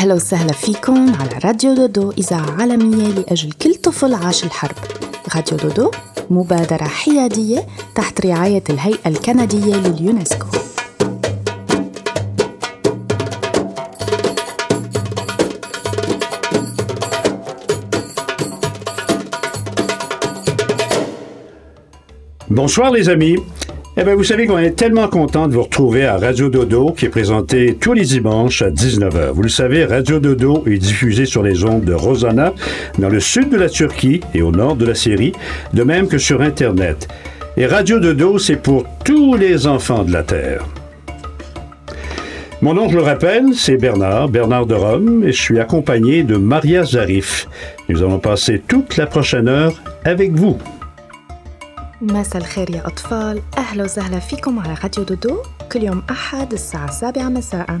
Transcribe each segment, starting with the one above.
أهلا وسهلا فيكم على راديو دودو إذاعة عالمية لأجل كل طفل عاش الحرب راديو دودو مبادرة حيادية تحت رعاية الهيئة الكندية لليونسكو Bonsoir les amis. Eh bien, vous savez qu'on est tellement content de vous retrouver à Radio Dodo, qui est présenté tous les dimanches à 19h. Vous le savez, Radio Dodo est diffusé sur les ondes de Rosanna, dans le sud de la Turquie et au nord de la Syrie, de même que sur Internet. Et Radio Dodo, c'est pour tous les enfants de la Terre. Mon nom, je le rappelle, c'est Bernard, Bernard de Rome, et je suis accompagné de Maria Zarif. Nous allons passer toute la prochaine heure avec vous. مساء الخير يا أطفال. أهلا وسهلا فيكم على راديو دودو. كل يوم أحد الساعة السابعة مساء.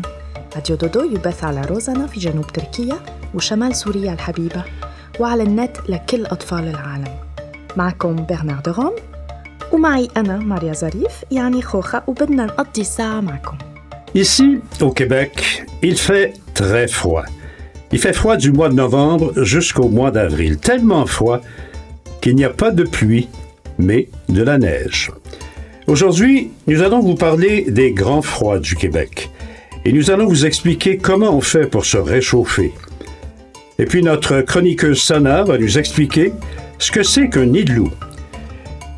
راديو دودو يبث على روزانا في جنوب تركيا وشمال سوريا الحبيبة وعلى النت لكل أطفال العالم. معكم برنارد روم ومعي أنا ماريا ظريف يعني خوخة وبدنا نقضي ساعة معكم. Ici, au Québec, il fait très froid. Il fait froid du mois de novembre jusqu'au mois d'avril, tellement froid qu'il n'y a pas de pluie, mais de la neige. Aujourd'hui, nous allons vous parler des grands froids du Québec et nous allons vous expliquer comment on fait pour se réchauffer. Et puis notre chroniqueuse Sana va nous expliquer ce que c'est qu'un igloo.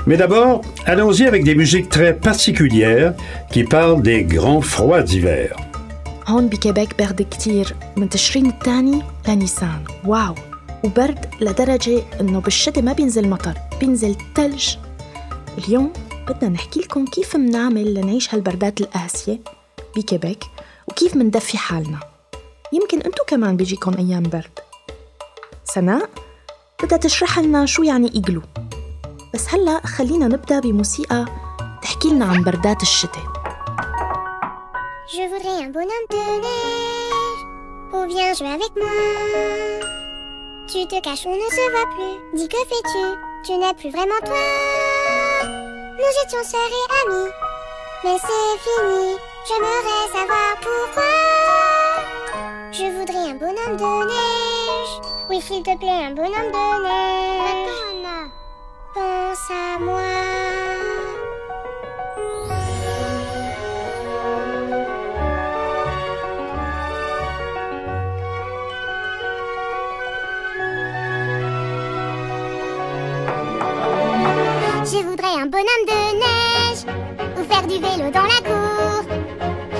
Mais d'abord, allons-y avec des musiques très particulières qui parlent des grands froids d'hiver. هون بكيبك برد كتير من تشرين الثاني لنيسان واو وبرد لدرجة إنه بالشتاء ما بينزل مطر بينزل تلج اليوم بدنا نحكي لكم كيف منعمل لنعيش هالبردات القاسية بكيبك وكيف مندفي حالنا يمكن انتو كمان بيجيكم أيام برد سناء بدها تشرح لنا شو يعني إيجلو بس هلأ خلينا نبدأ بموسيقى تحكي لنا عن بردات الشتاء Je voudrais un bonhomme de neige. Oh, viens jouer avec moi. Tu te caches, on ne se voit plus. Dis que fais-tu Tu n'es plus vraiment toi. Nous étions sœurs et amis. Mais c'est fini. J'aimerais savoir pourquoi. Je voudrais un bonhomme de neige. Oui, s'il te plaît, un bonhomme de neige. Pense à moi. Un bonhomme de neige ou faire du vélo dans la cour.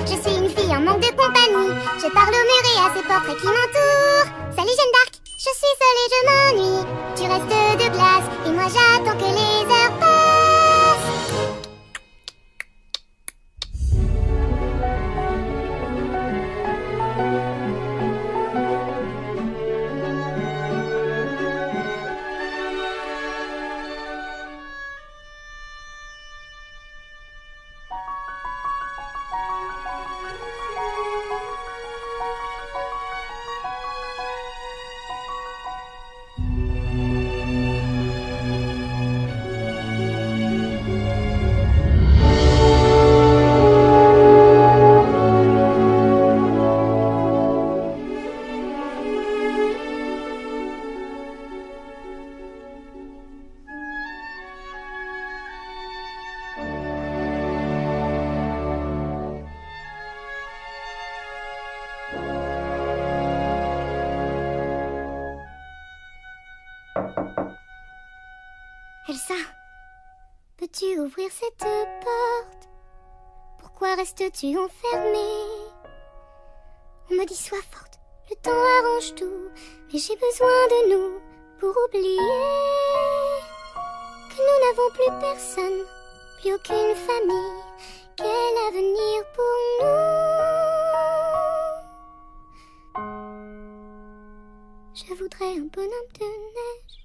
Je suis une fille en manque de compagnie. Je parle au mur et à ces portraits qui m'entourent. Salut Jeanne d'Arc, je suis seule et je m'ennuie. Tu restes de glace et moi j'attends que les cette porte. Pourquoi restes-tu enfermée On me dit sois forte, le temps arrange tout, mais j'ai besoin de nous pour oublier que nous n'avons plus personne, plus aucune famille. Quel avenir pour nous? Je voudrais un bonhomme de neige.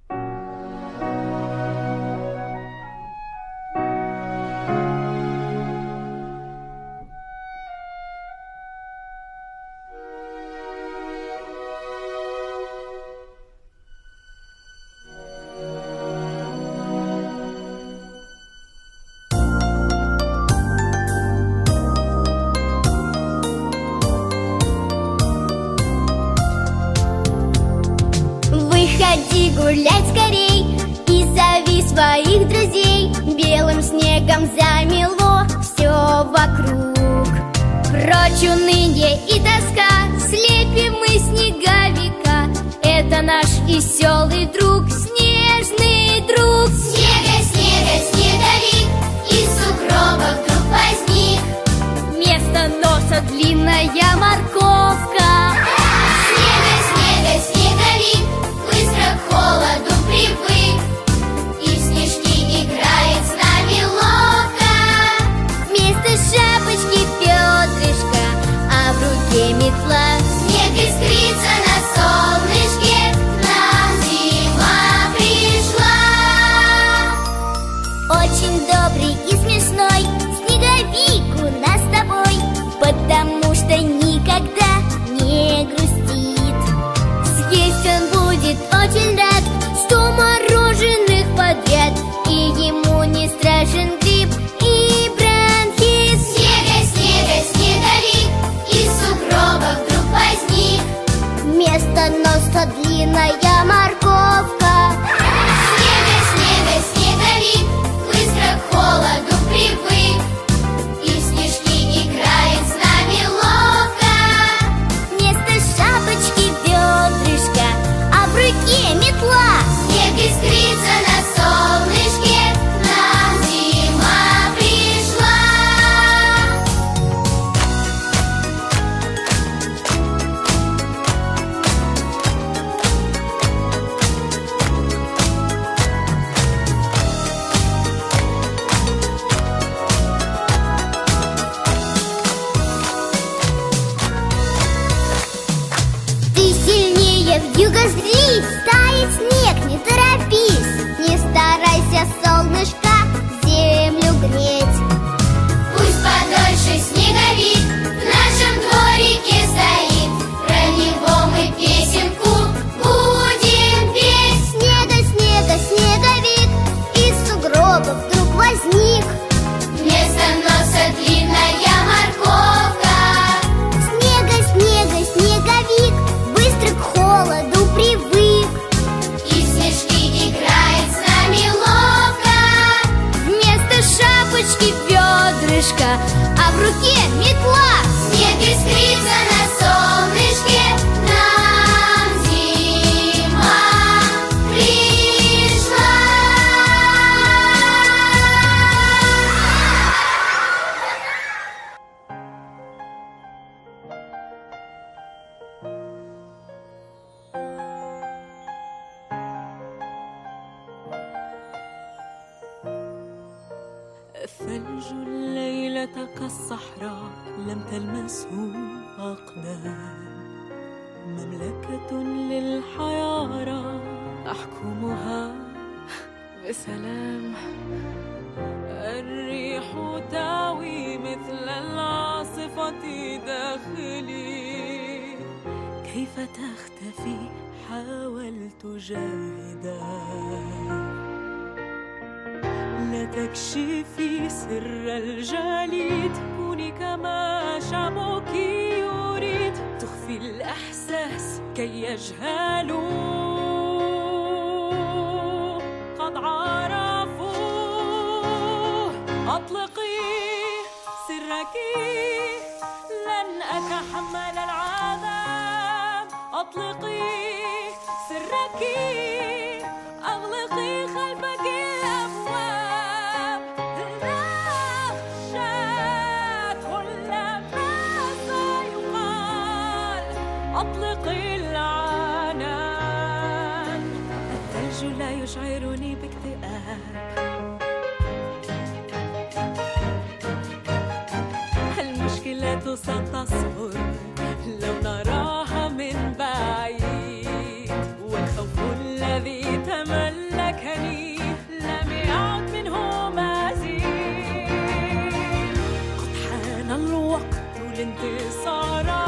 تشعرني باكتئاب. المشكلة ستصفر لو نراها من بعيد والخوف الذي تملكني لم يعد منه مزيد. قد حان الوقت لانتصارات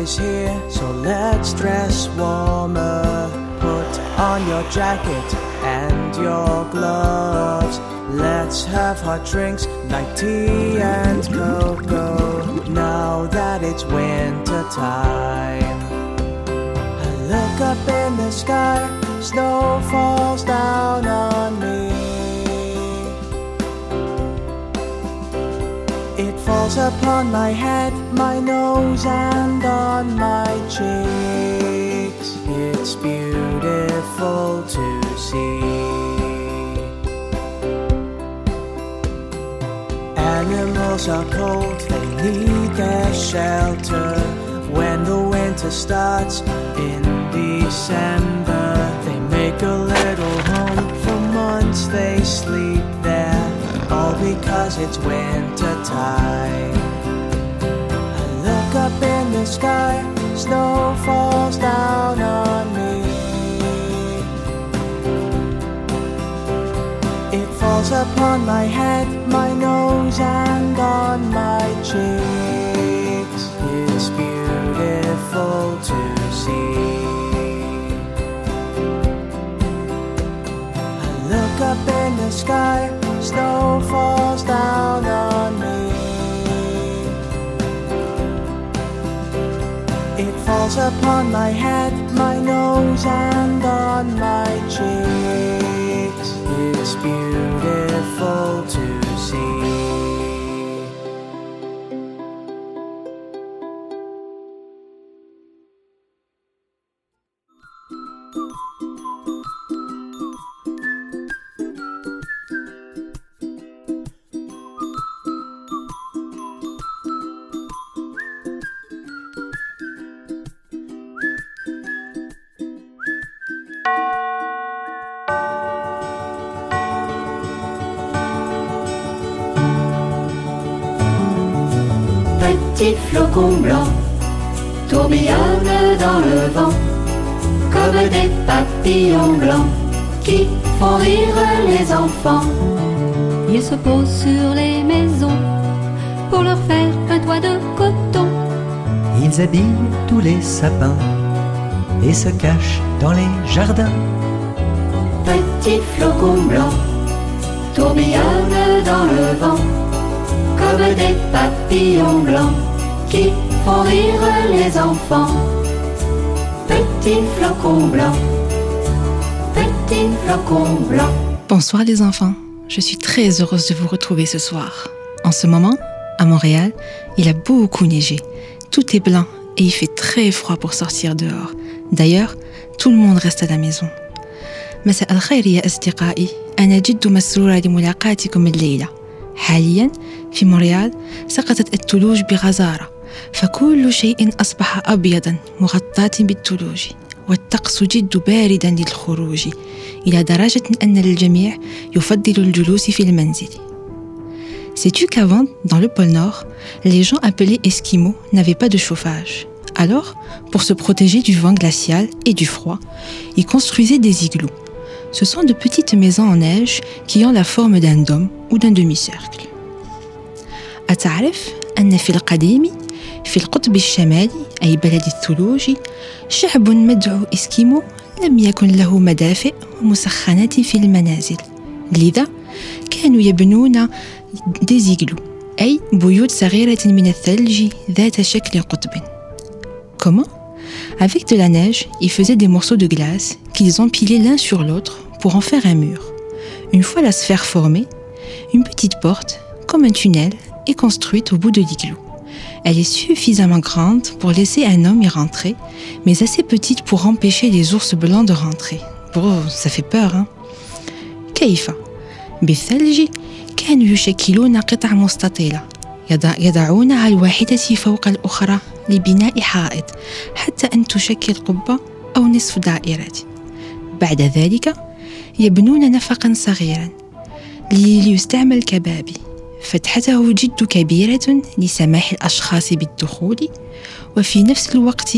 is here, so let's dress warmer. Put on your jacket and your gloves. Let's have hot drinks like tea and cocoa. Now that it's winter time. I look up in the sky, snow falls down on upon my head, my nose, and on my cheeks. It's beautiful to see. Animals are cold, they need their shelter. When the winter starts in December, they make a little home. For months they sleep because it's winter time. I look up in the sky, snow falls down on me. It falls upon my head, my nose, and on my cheeks. It's beautiful to see. I look up in the sky, snow falls down on me. It falls upon my head, my nose, and on my cheeks. It's beautiful Petits flocons blancs tourbillonnent dans le vent comme des papillons blancs qui font rire les enfants. Ils se posent sur les maisons pour leur faire un toit de coton. Ils habillent tous les sapins et se cachent dans les jardins. Petits flocons blancs tourbillonnent dans le vent comme des papillons blancs qui font rire les enfants. Petits flocons blancs, petits flocons blancs. Bonsoir les enfants, je suis très heureuse de vous retrouver ce soir. En ce moment, à Montréal, il a beaucoup neigé. Tout est blanc et il fait très froid pour sortir dehors. D'ailleurs, tout le monde reste à la maison. مساء الخير يا أصدقائي أنا جد مسرورة لملاقاتكم الليلة حاليا في مونريال سقطت الثلوج بغزارة فكل شيء أصبح أبيضا مغطاة بالثلوج والطقس جد باردا للخروج إلى درجة أن الجميع يفضل الجلوس في المنزل Sais-tu qu'avant, dans le pôle Nord, les gens appelés Esquimaux n'avaient pas de chauffage Alors, pour se protéger du vent glacial et du froid, ils construisaient des igloos. Ce sont de petites maisons en neige qui ont la forme d'un dôme ou d'un demi-cercle. أتعرف أن في القديم في القطب الشمالي أي بلد الثلوج شعب مدعو إسكيمو لم يكن له مدافئ ومسخنات في المنازل لذا كانوا يبنون ديزيغلو أي بيوت صغيرة من الثلج ذات شكل قطب Comment Avec de la neige, ils faisaient des morceaux de glace qu'ils empilaient l'un sur l'autre pour en faire un mur. Une fois la sphère formée, une petite porte, comme un tunnel, est construite au bout de l'igloo. Elle est suffisamment grande pour laisser un homme y rentrer, mais assez petite pour empêcher les ours blancs de rentrer. Bon, ça fait peur, hein كيف؟ بالثلج كانوا يشكلون قطع مستطيلة يضع- يضعونها الواحدة فوق الأخرى لبناء حائط حتى أن تشكل قبة أو نصف دائرة بعد ذلك يبنون نفقا صغيرا اللي يستعمل كبابي فتحته جد كبيرة لسماح الأشخاص بالدخول وفي نفس الوقت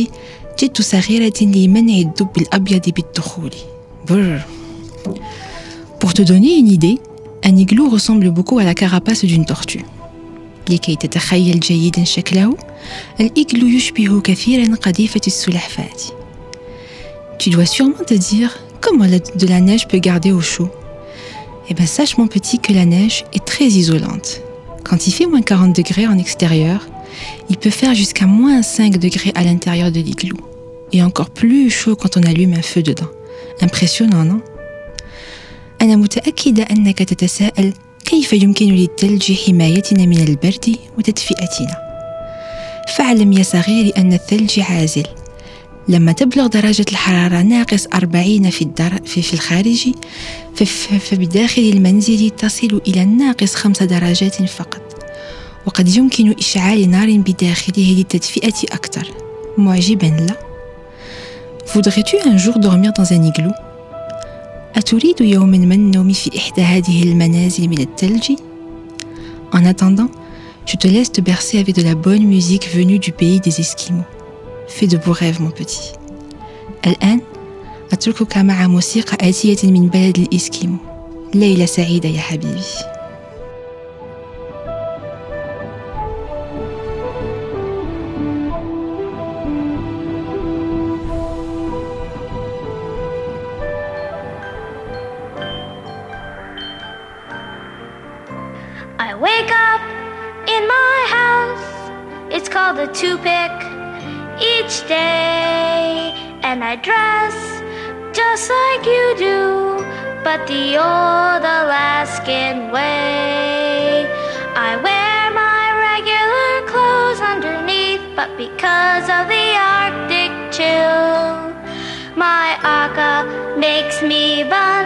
جد صغيرة لمنع الدب الأبيض بالدخول. برر Pour te donner une idée, un igloo ressemble beaucoup à la carapace d'une tortue. لكي تتخيل جيدا شكله الإيغلو يشبه كثيرا قذيفة السلحفاة. Tu dois sûrement te dire comment de la neige peut garder au chaud. Eh bien, sache mon petit que la neige est très isolante. Quand il fait moins 40 degrés en extérieur, il peut faire jusqu'à moins 5 degrés à l'intérieur de l'igloo. Et encore plus chaud quand on allume un feu dedans. Impressionnant, non أنا متأكدة أنك تتساءل كيف يمكن للثلج حمايتنا من البرد وتدفئتنا فاعلم يا صغيري أن الثلج عازل لما تبلغ درجة الحرارة ناقص 40 في, الدر... في, في الخارج. فبداخل المنزل تصل إلى ناقص 5 درجات فقط وقد يمكن إشعال نار بداخله للتدفئة أكثر معجبا لا Voudrais-tu un jour dormir dans un igloo أتريد يوما ما النوم في إحدى هذه المنازل من الثلج En attendant, je te laisse te bercer avec de la bonne musique venue du pays des Esquimaux. Fais de beaux rêves, mon petit. الآن أتركك مع موسيقى آتية من بلد الإسكيمو. ليلة سعيدة يا حبيبي. Day, and I dress just like you do, but the old Alaskan way. I wear my regular clothes underneath, but because of the Arctic chill, my aka makes me bundle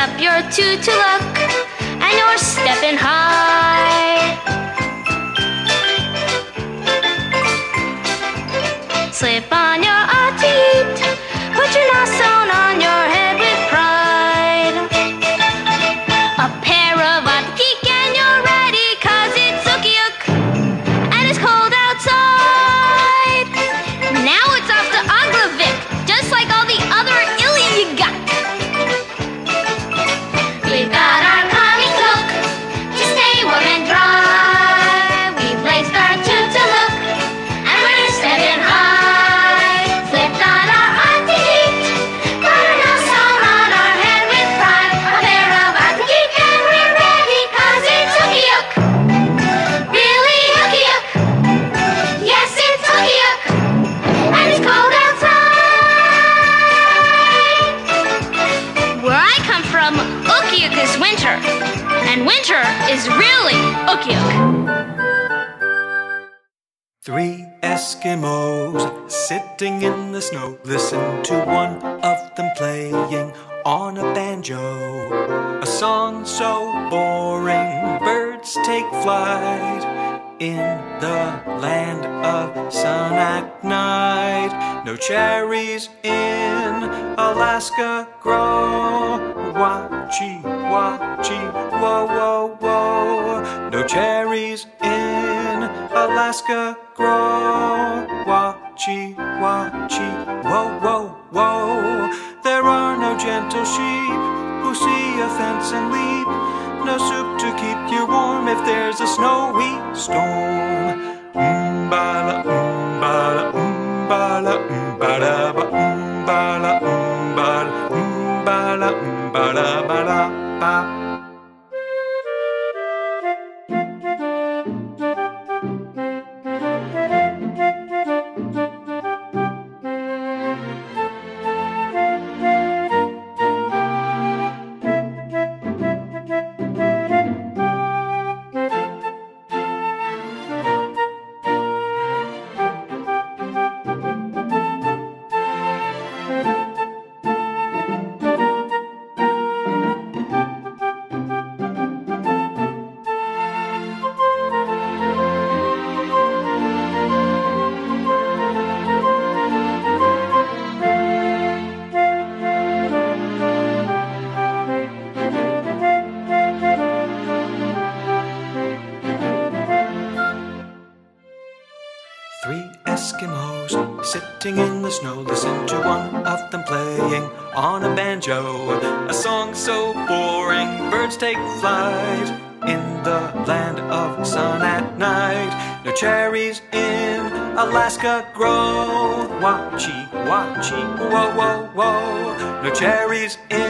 up your tutu look and you're stepping high. Listen to one of them playing on a banjo. A song so boring, birds take flight in the land of sun at night. No cherries in Alaska grow. Wachi, wachi, whoa, whoa, whoa. No cherries in Alaska grow. Wachi, whoa, whoa. There are no gentle sheep who see a fence and leap. No soup to keep you warm if there's a snowy storm. Mbala, mbala, mbala, mbala, Three Eskimos sitting in the snow. Listen to one of them playing on a banjo. A song so boring, birds take flight in the land of sun at night. No cherries in Alaska grow. Watchy, watchy, whoa, whoa, whoa. No cherries in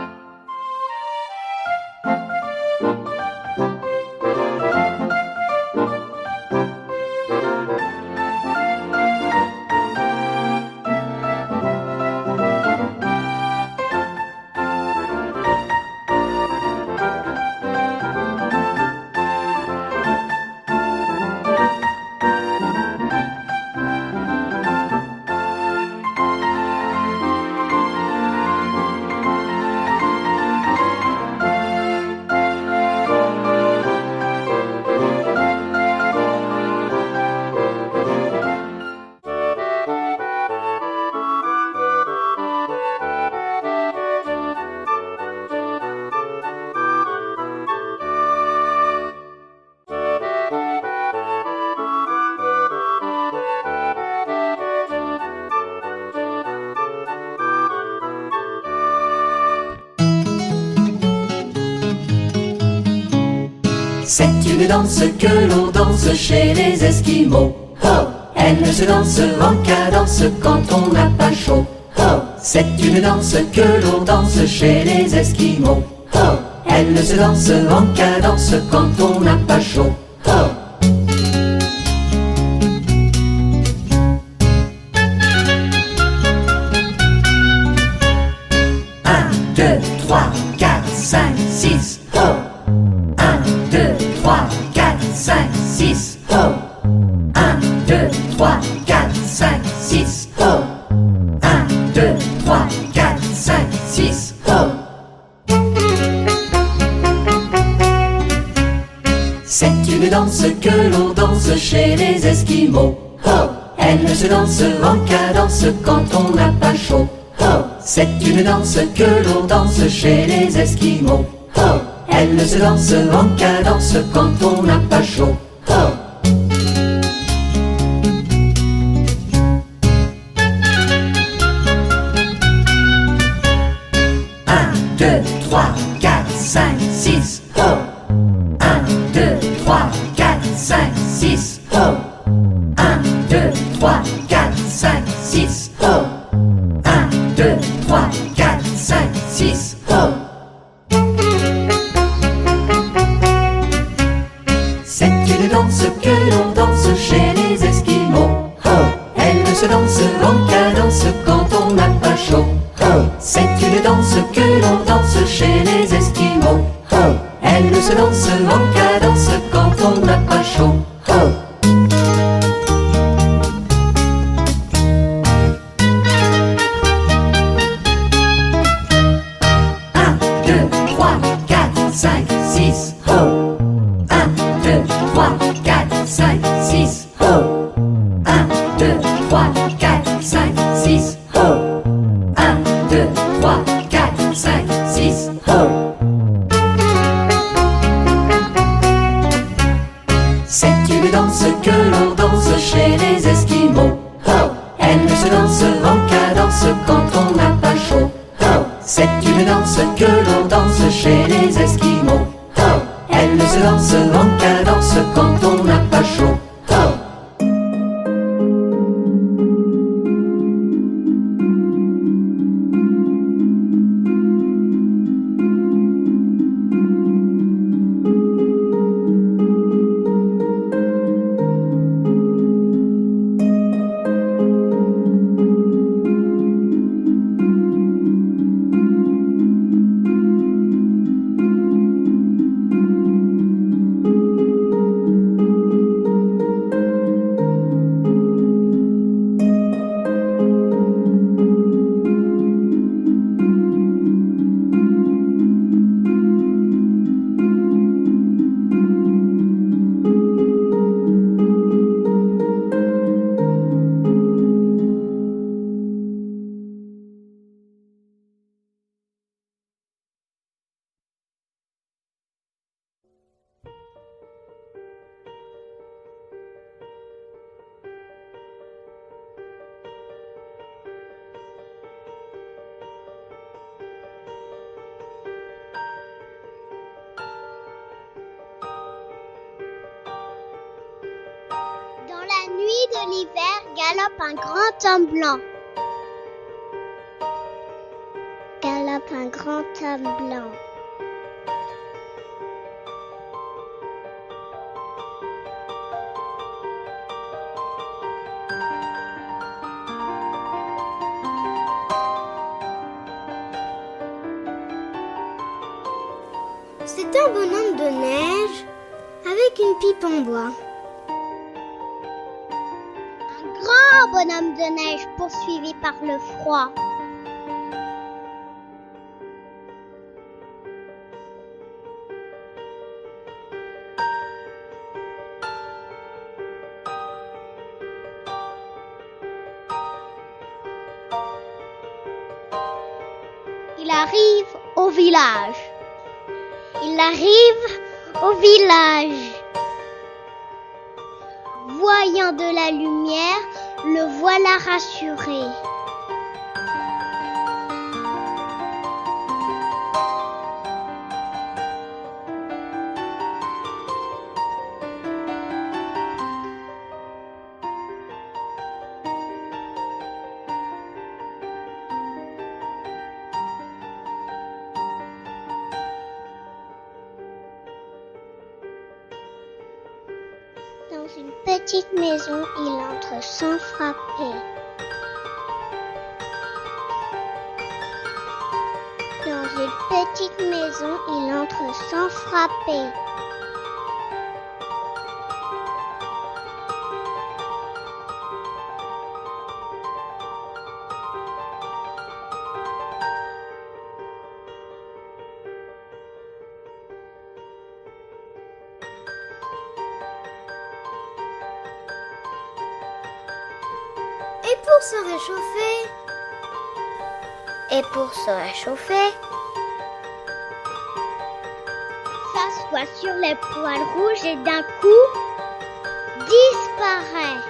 C'est une danse que l'on danse chez les Esquimaux. Oh, elle ne se danse en cadence quand on n'a pas chaud. Oh, c'est une danse que l'on danse chez les Esquimaux. Oh, elle ne se danse en cadence quand on n'a pas chaud. Que l'on danse chez les Esquimaux. Oh, elle ne se danse en cadence quand on n'a pas chaud. Oh. Un, deux, trois, quatre, cinq, six, oh. Un, deux, trois, quatre, cinq, six, oh. Un, deux, trois, quatre, cinq, six, oh. Un, deux, trois, quatre, 5, 6. Arrive au village. Il arrive au village. Voyant de la lumière, le voilà rassuré. Et pour se réchauffer. Et pour se réchauffer sur les poils rouges et d'un coup disparaît.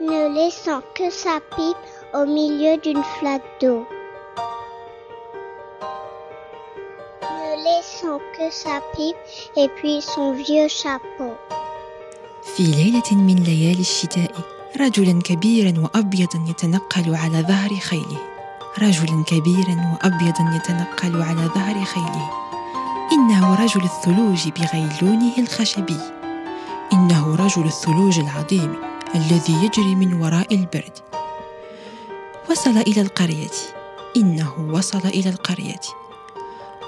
ne laissant que sa pipe au milieu d'une flaque d'eau. Laissant que sa pipe et puis son vieux chapeau. في ليلة من ليالي الشتاء رجلا كبيرا وأبيضا يتنقل على ظهر خيله. رجلا كبيرا وأبيضا يتنقل على ظهر خيله. إنه رجل الثلوج بغيلونه الخشبي. إنه رجل الثلوج العظيم الذي يجري من وراء البرد. وصل إلى القرية. إنه وصل إلى القرية.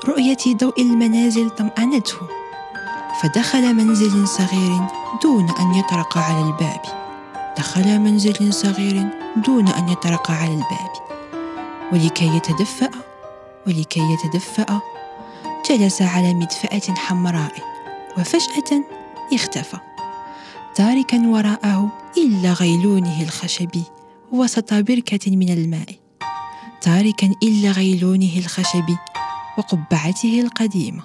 رؤية ضوء المنازل طمأنته فدخل منزل صغير دون أن يطرق على الباب. دخل منزل صغير دون أن يطرق على الباب. ولكي يتدفأ ولكي يتدفأ جلس على مدفأة حمراء وفجأة اختفى. تاركا وراءه إلا غيلونه الخشبي وسط بركة من الماء. تاركا إلا غيلونه الخشبي وقبعته القديمة.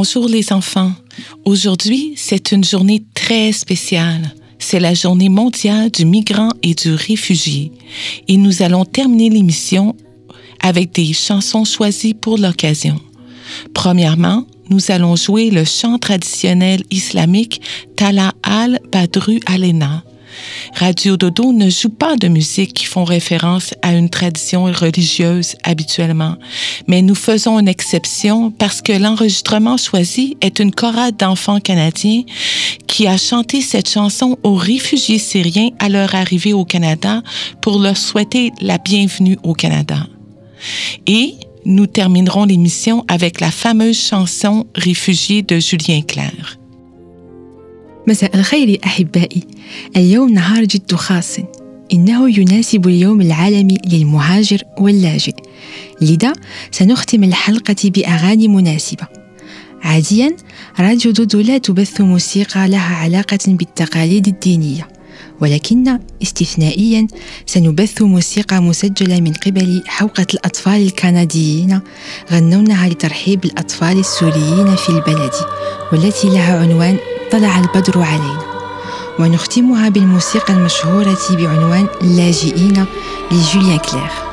Bonjour les enfants. Aujourd'hui, c'est une journée très spéciale. C'est la journée mondiale du migrant et du réfugié. Et nous allons terminer l'émission avec des chansons choisies pour l'occasion. Premièrement, nous allons jouer le chant traditionnel islamique Tala al-Badru Alena. Radio Dodo ne joue pas de musique qui font référence à une tradition religieuse habituellement, mais nous faisons une exception parce que l'enregistrement choisi est une chorale d'enfants canadiens qui a chanté cette chanson aux réfugiés syriens à leur arrivée au Canada pour leur souhaiter la bienvenue au Canada. Et nous terminerons l'émission avec la fameuse chanson Réfugiés de Julien Clerc. مساء الخير أحبائي. اليوم نهار جد خاص. إنه يناسب اليوم العالمي للمهاجر واللاجئ. لذا سنختم الحلقة بأغاني مناسبة. عاديا راديو دودو لا تبث موسيقى لها علاقة بالتقاليد الدينية. ولكن استثنائيا سنبث موسيقى مسجلة من قبل حوقة الأطفال الكنديين غنونها لترحيب الأطفال السوريين في البلد والتي لها عنوان طلع البدر علينا. ونختمها بالموسيقى المشهورة بعنوان لاجئين لجوليان كلير.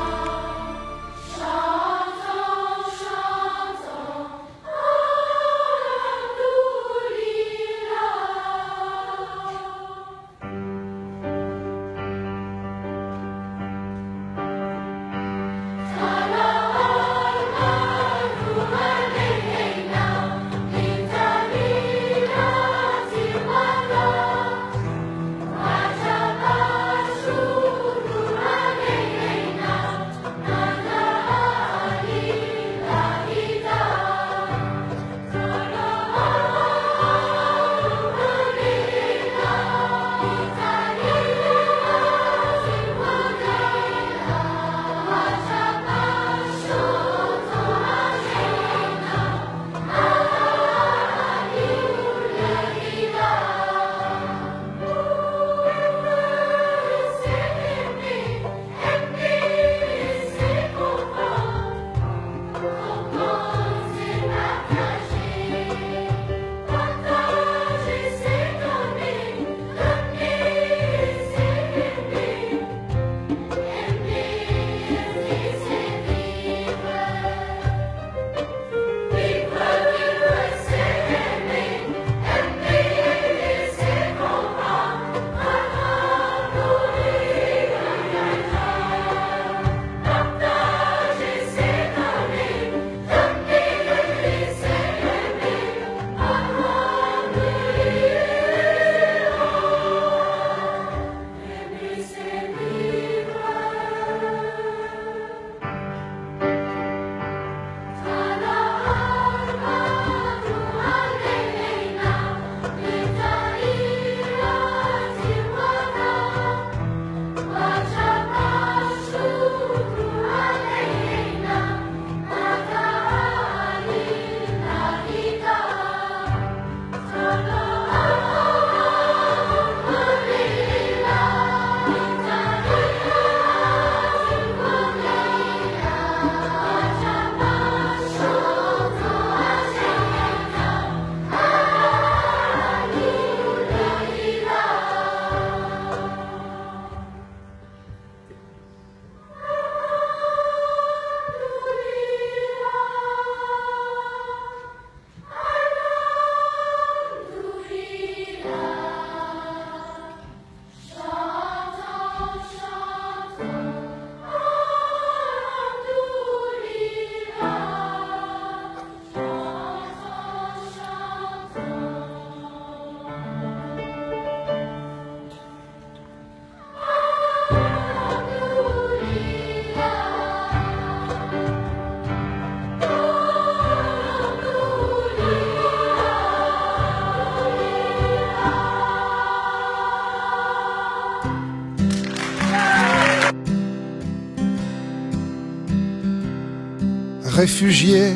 Réfugié,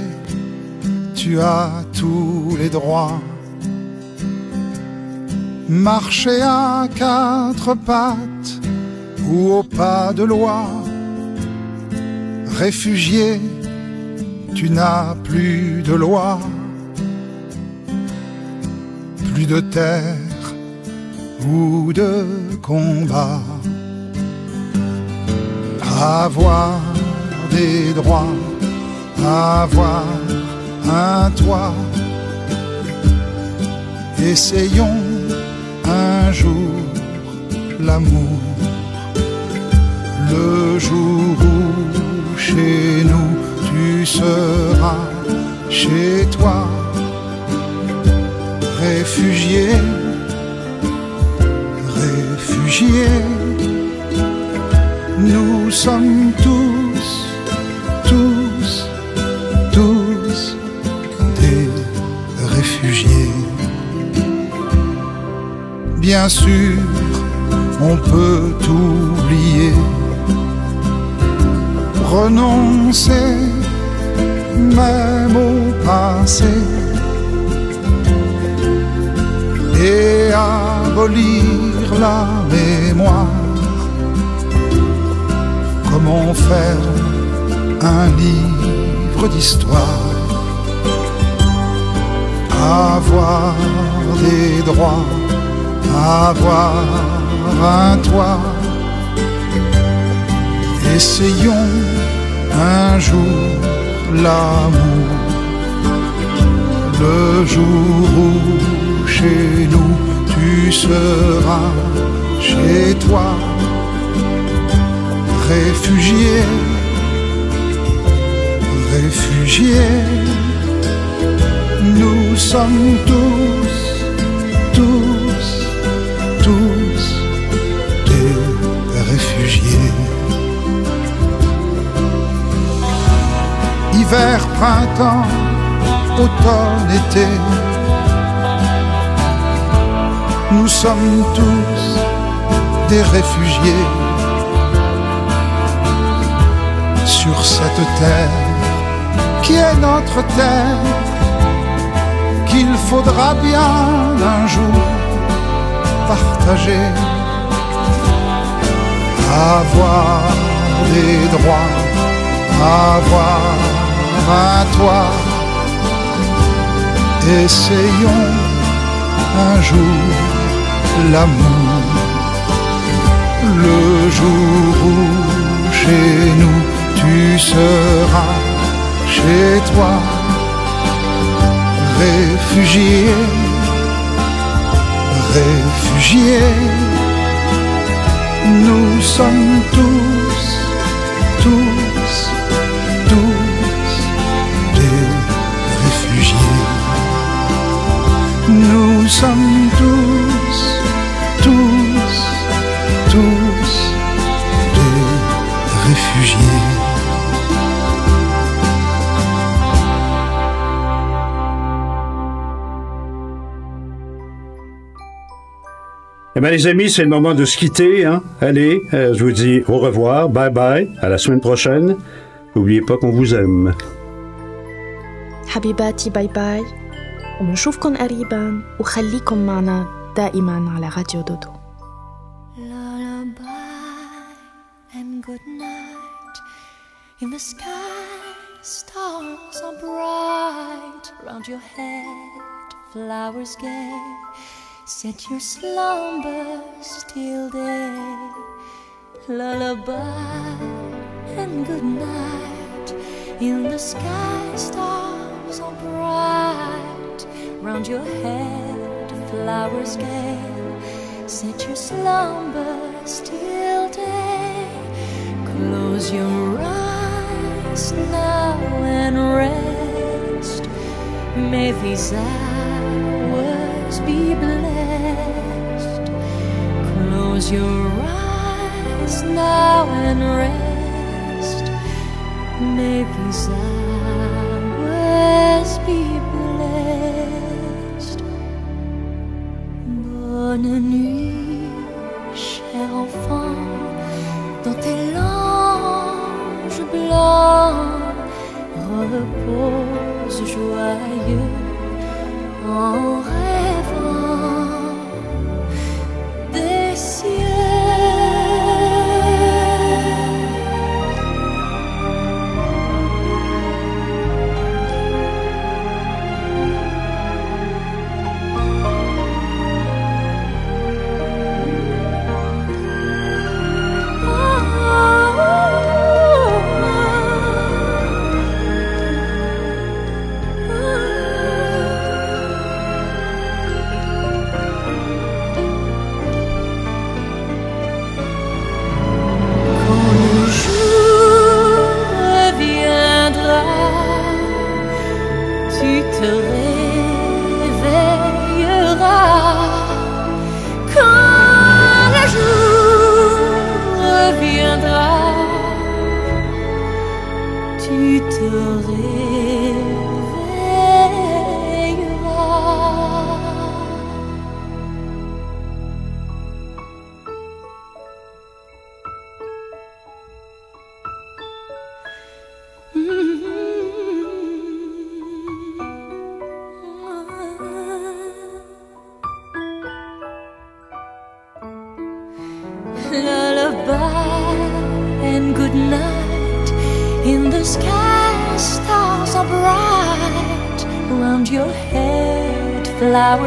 tu as tous les droits. Marcher à quatre pattes ou au pas de loi. Réfugié, tu n'as plus de loi. plus de terre ou de combat. Avoir des droits, avoir un toit. Essayons un jour l'amour, le jour où chez nous tu seras chez toi, réfugié, réfugié. Nous sommes tous, tous, Bien sûr, on peut oublier, renoncer même au passé. Et abolir la mémoire. Comment faire un livre d'histoire? Avoir des droits, avoir un toit. Essayons un jour l'amour, le jour où chez nous tu seras chez toi, réfugié, réfugié. Nous sommes tous, Hiver, printemps, automne, été. Nous sommes tous des réfugiés sur cette terre qui est notre terre qu'il faudra bien un jour partager, avoir des droits, avoir un toit. Essayons un jour l'amour, le jour où chez nous tu seras chez toi, réfugié, réfugié. Nous sommes tous, tous sommes tous, tous, tous des réfugiés. Eh bien, les amis, c'est le moment de se quitter. Hein? Allez, euh, je vous dis au revoir, bye bye, à la semaine prochaine. N'oubliez pas qu'on vous aime. Habibati, bye bye. وبنشوفكن قريبا وخليكن معنا دائما على راديو دودو. In the sky, stars are bright. Round your head, flowers gay. Set your slumbers till day. Lullaby and good night. In the sky, stars are bright. Round your head, flowers gay. Set your slumbers till day. Close your eyes now and rest. May these hours be blessed. Close your eyes now and rest. May these hours till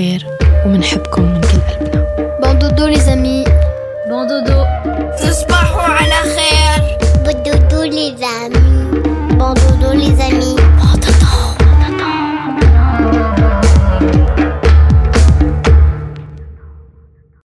خير ومنحبكم.